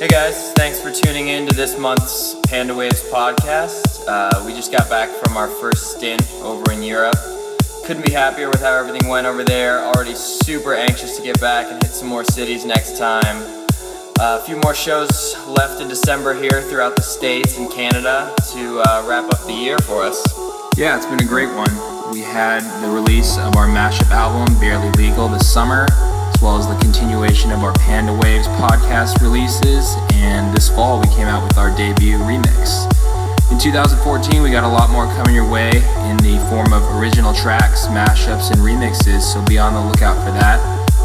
Hey guys, thanks for tuning in to this month's Panda Waves podcast. Uh, we just got back from our first stint over in Europe. Couldn't be happier with how everything went over there. Already super anxious to get back and hit some more cities next time. Uh, a few more shows left in December here throughout the States and Canada to uh, wrap up the year for us. Yeah, it's been a great one. We had the release of our mashup album, Barely Legal, this summer, well as the continuation of our Panda Waves podcast releases, and this fall we came out with our debut remix. In 2014, we got a lot more coming your way in the form of original tracks, mashups, and remixes, so be on the lookout for that.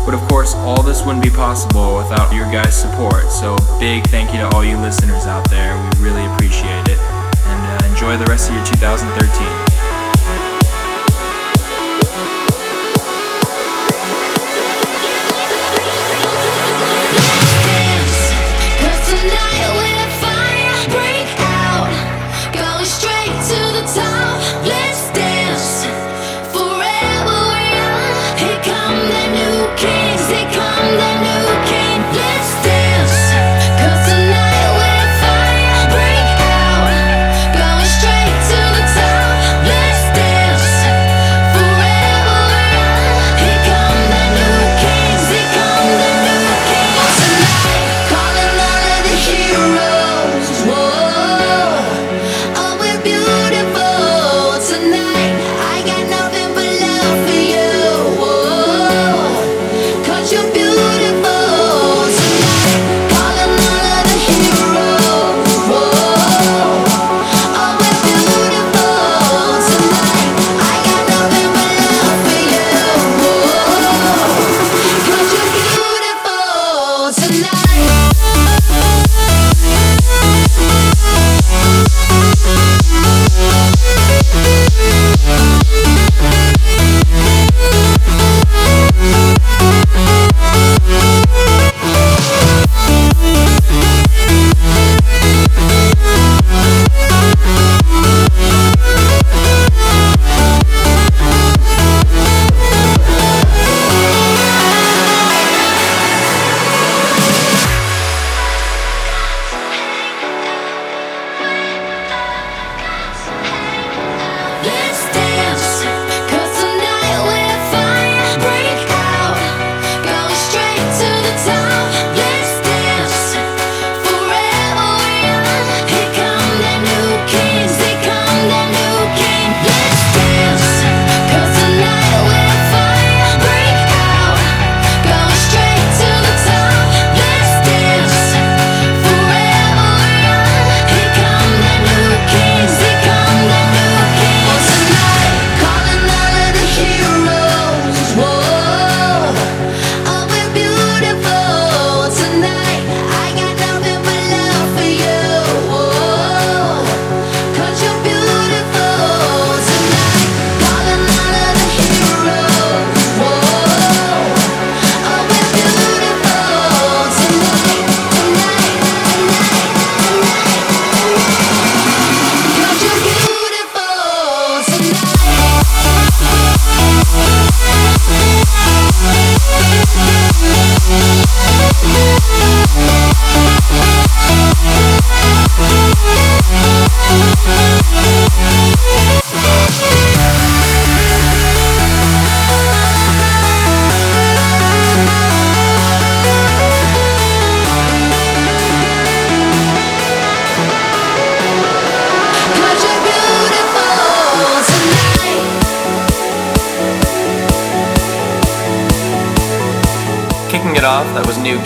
But of course, all this wouldn't be possible without your guys' support, so big thank you to all you listeners out there. We really appreciate it. And uh, enjoy the rest of your 2013.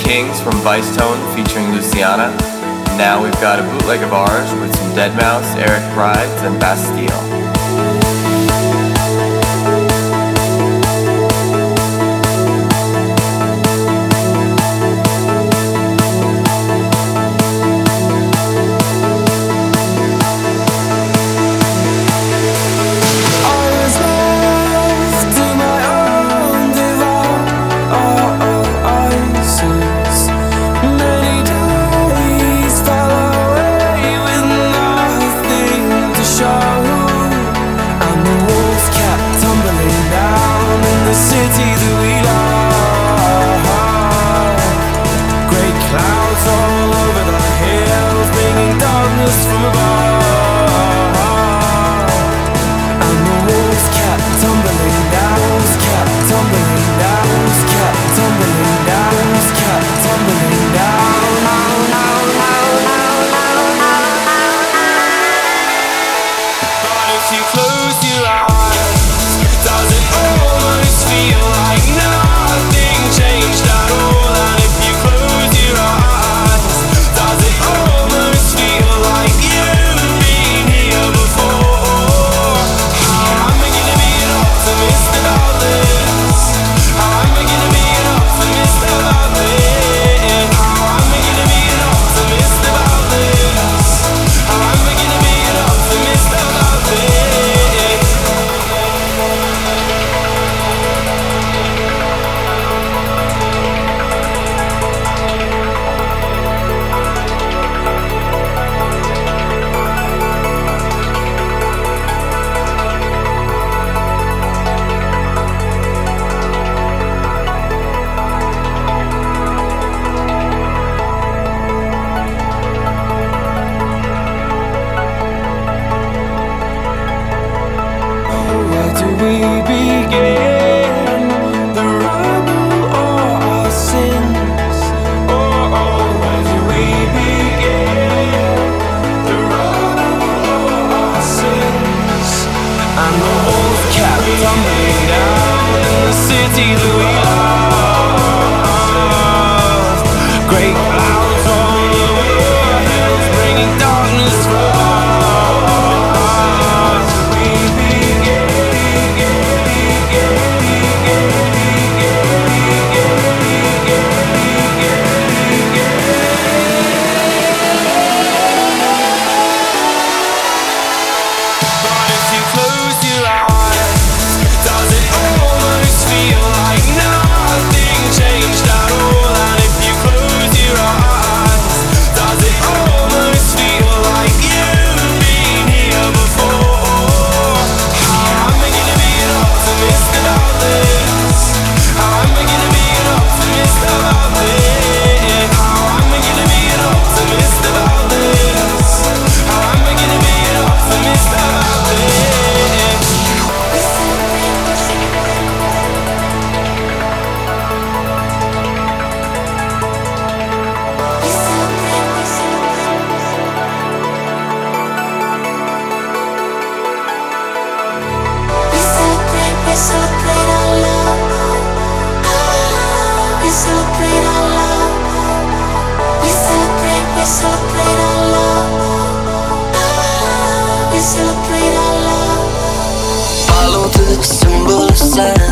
From Vicetone featuring Luciana. Now we've got a bootleg of ours with some Deadmau5, Eric Prydz, and Bastille. just above. love.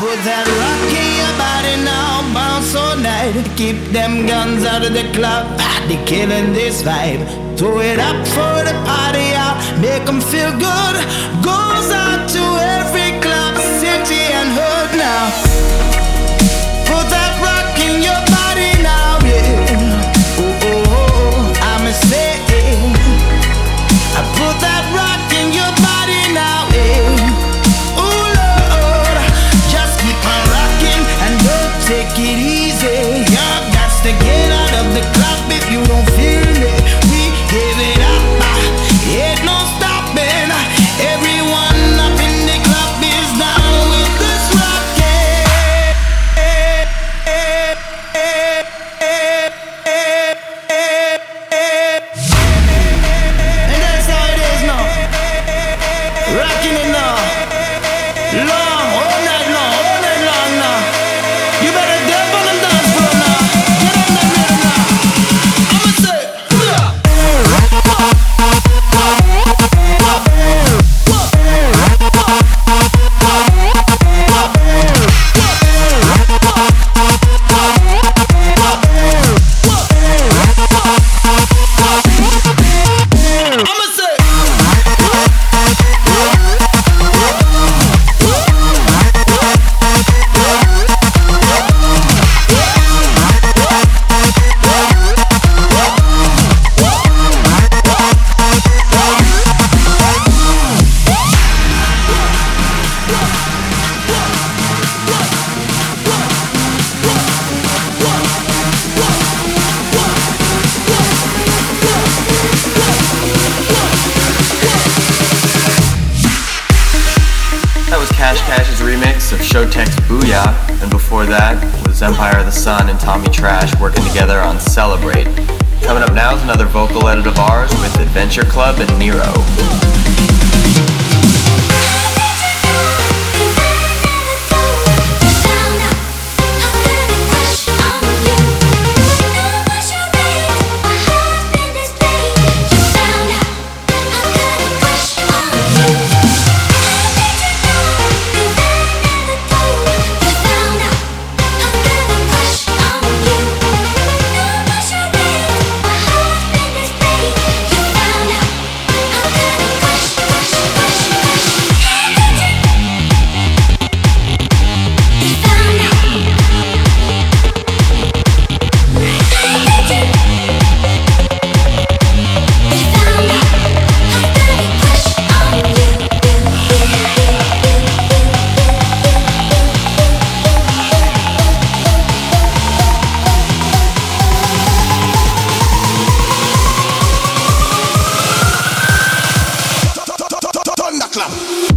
Put that rock in your body now, bounce all night. Keep them guns out of the club, they killing this vibe. Throw it up for the party out, make them feel good. Goes out to every club, city and hood now. Club at clap.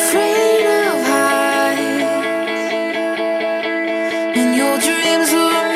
afraid of heights, and your dreams were.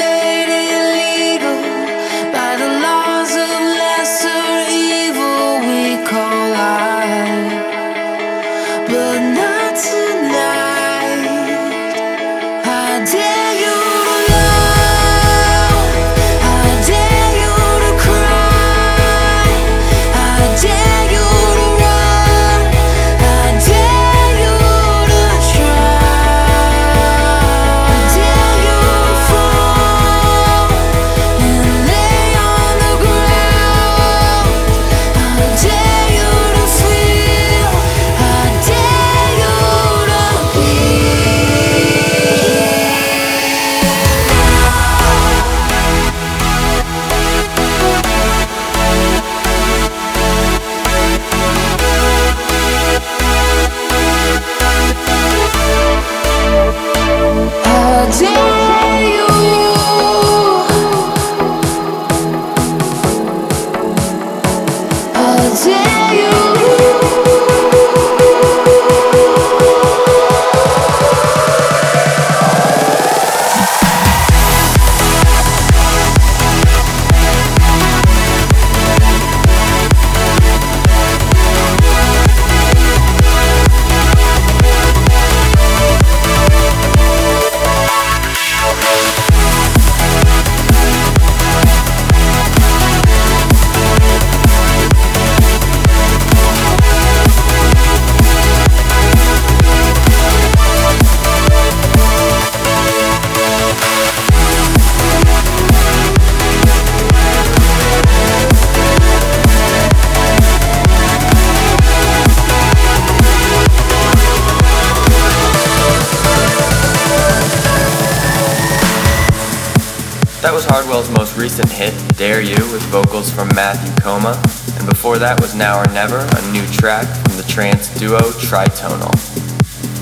From Matthew Koma, And before that was Now or Never, a new track from the trance duo Tritonal.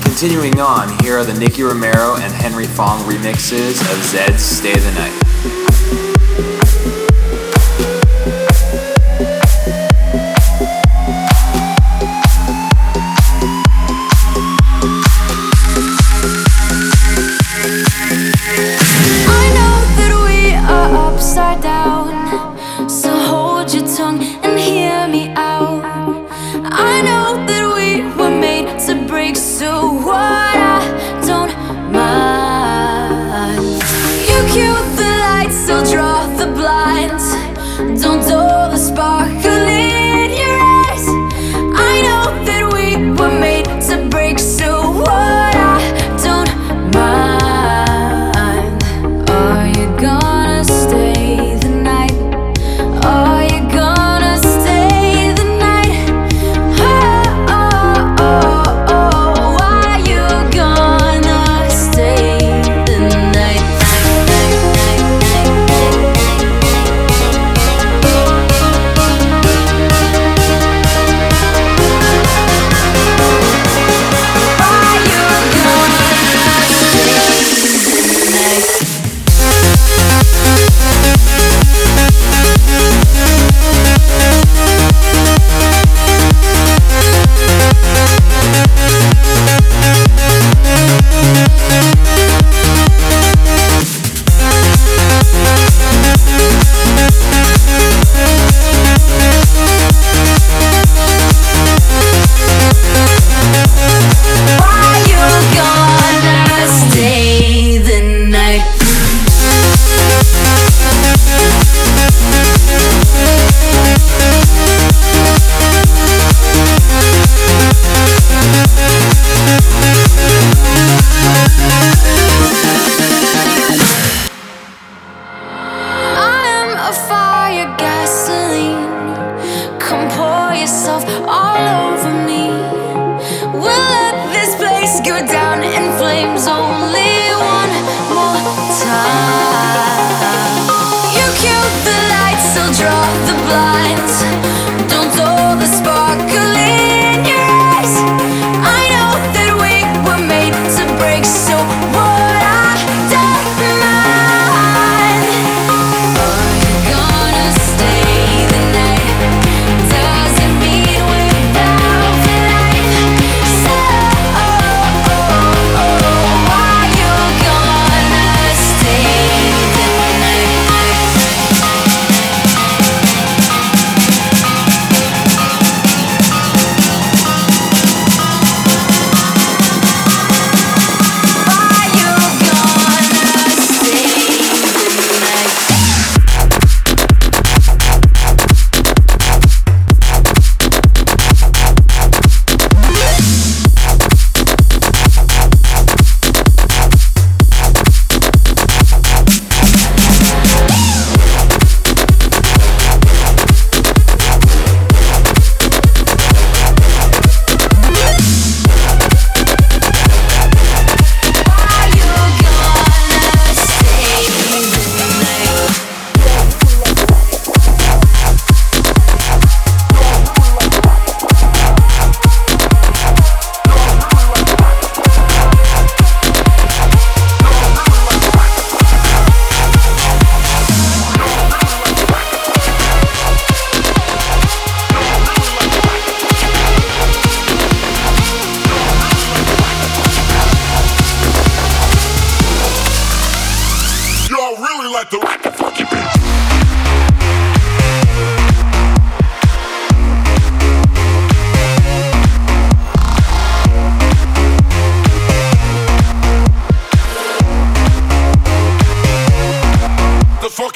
Continuing on, here are the Nicky Romero and Henry Fong remixes of Zedd's Stay the Night.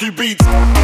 you beats.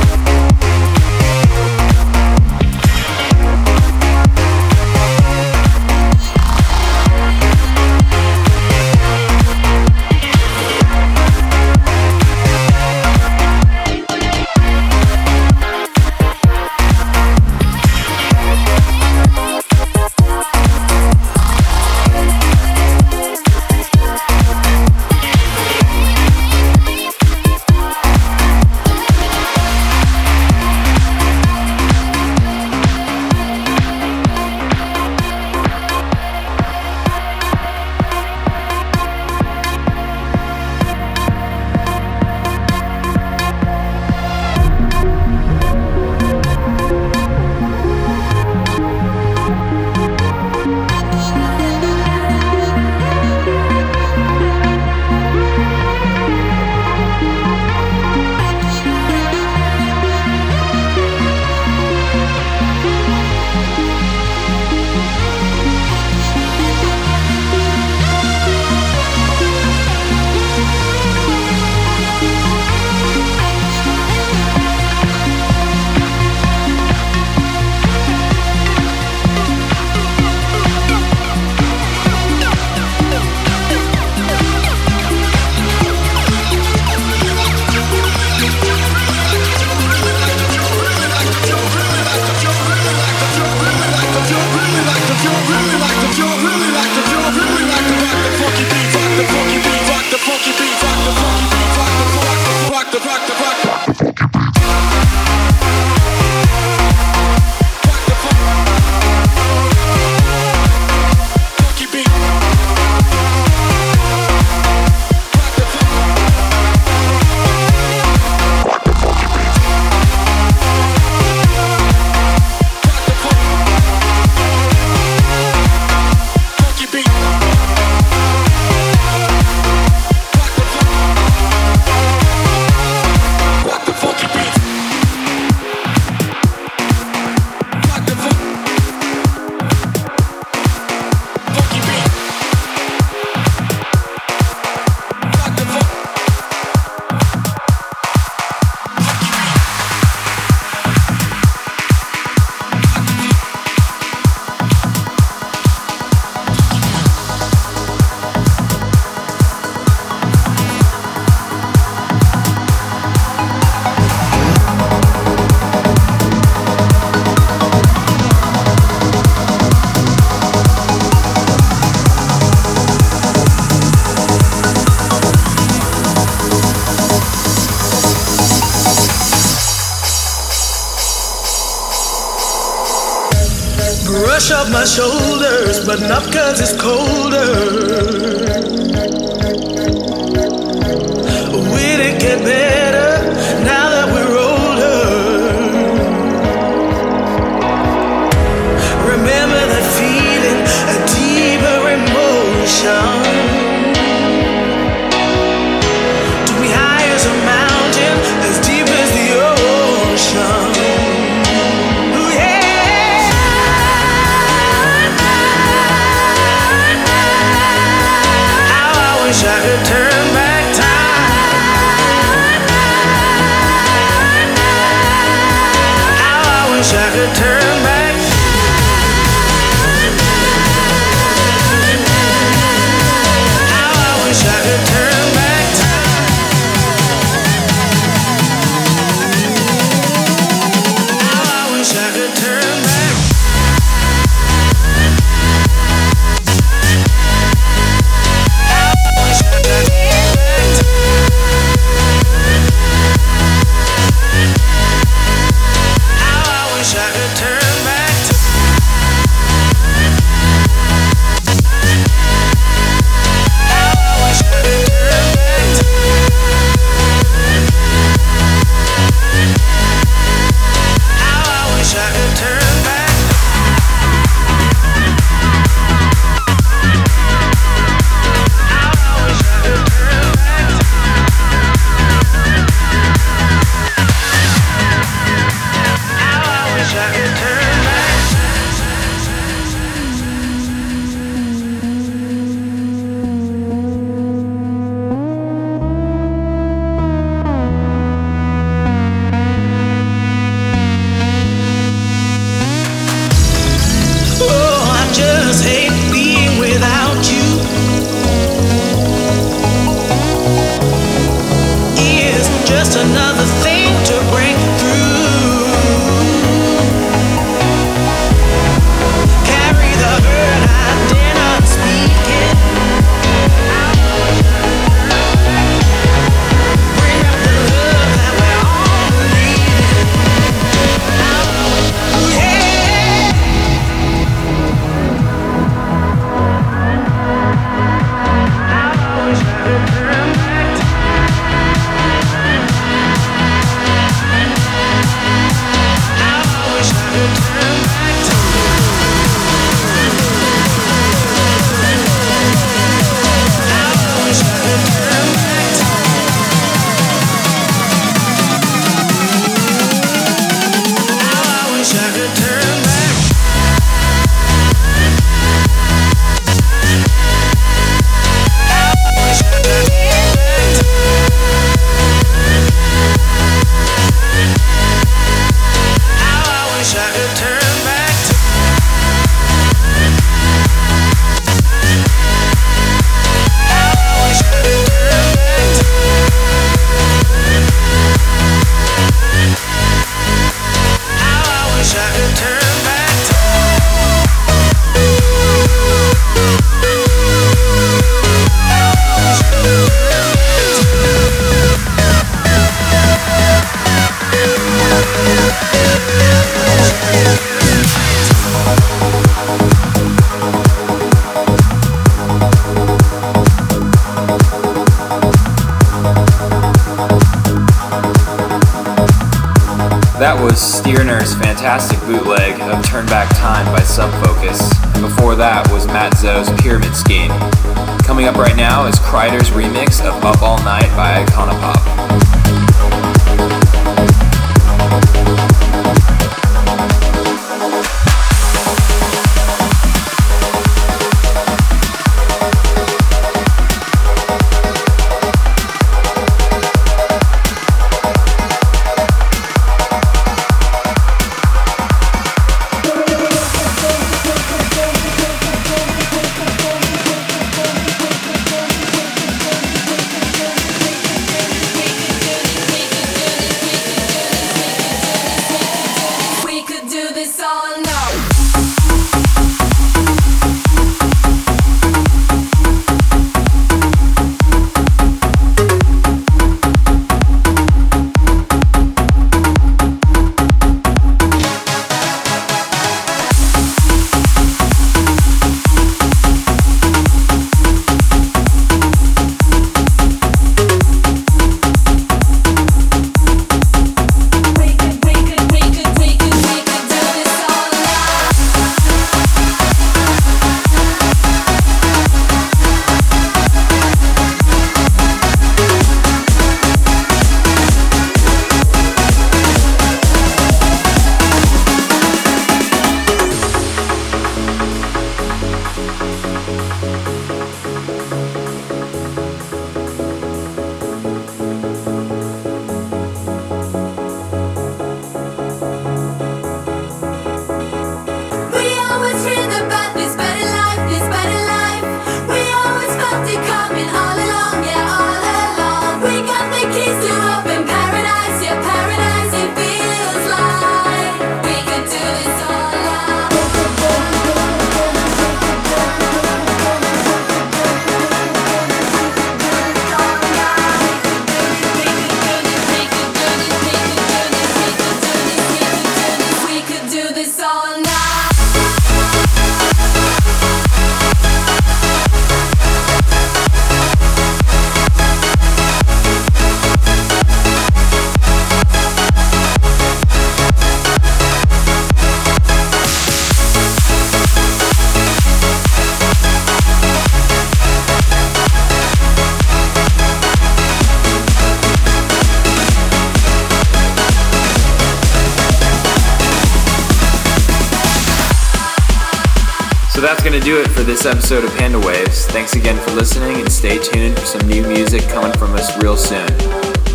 Going to do it for this episode of Panda Waves. Thanks again for listening and stay tuned for some new music coming from us real soon.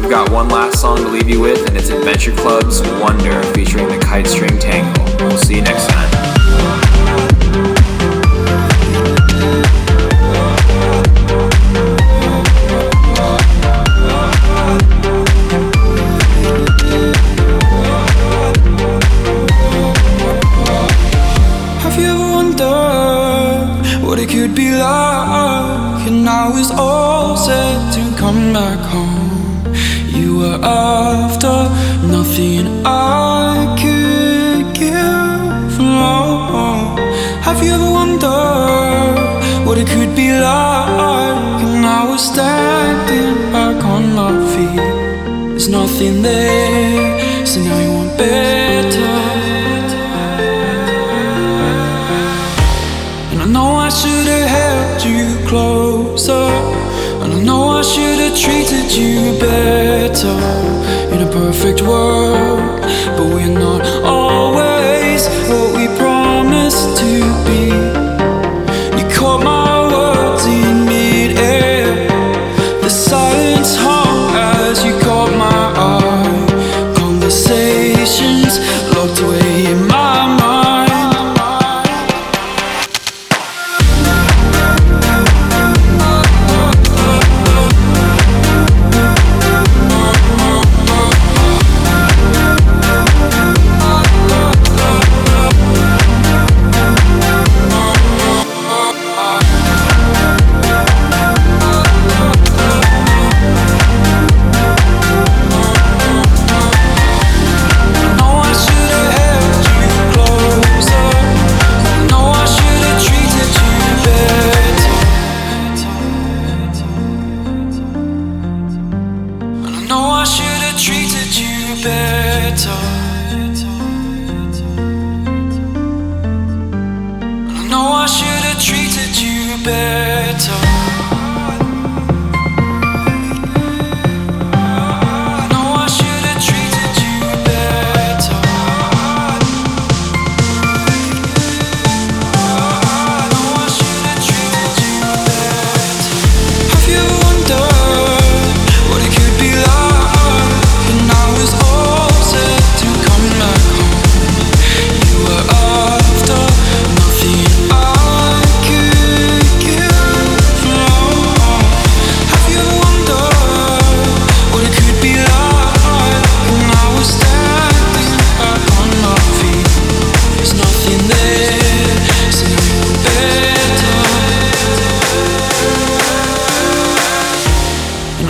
We've got one last song to leave you with, and it's Adventure Club's Wonder featuring the Kite String Tangle. We'll see you next time. Nothing there,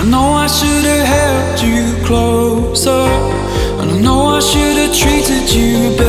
I know I shoulda held you closer, up I know I should have treated you better.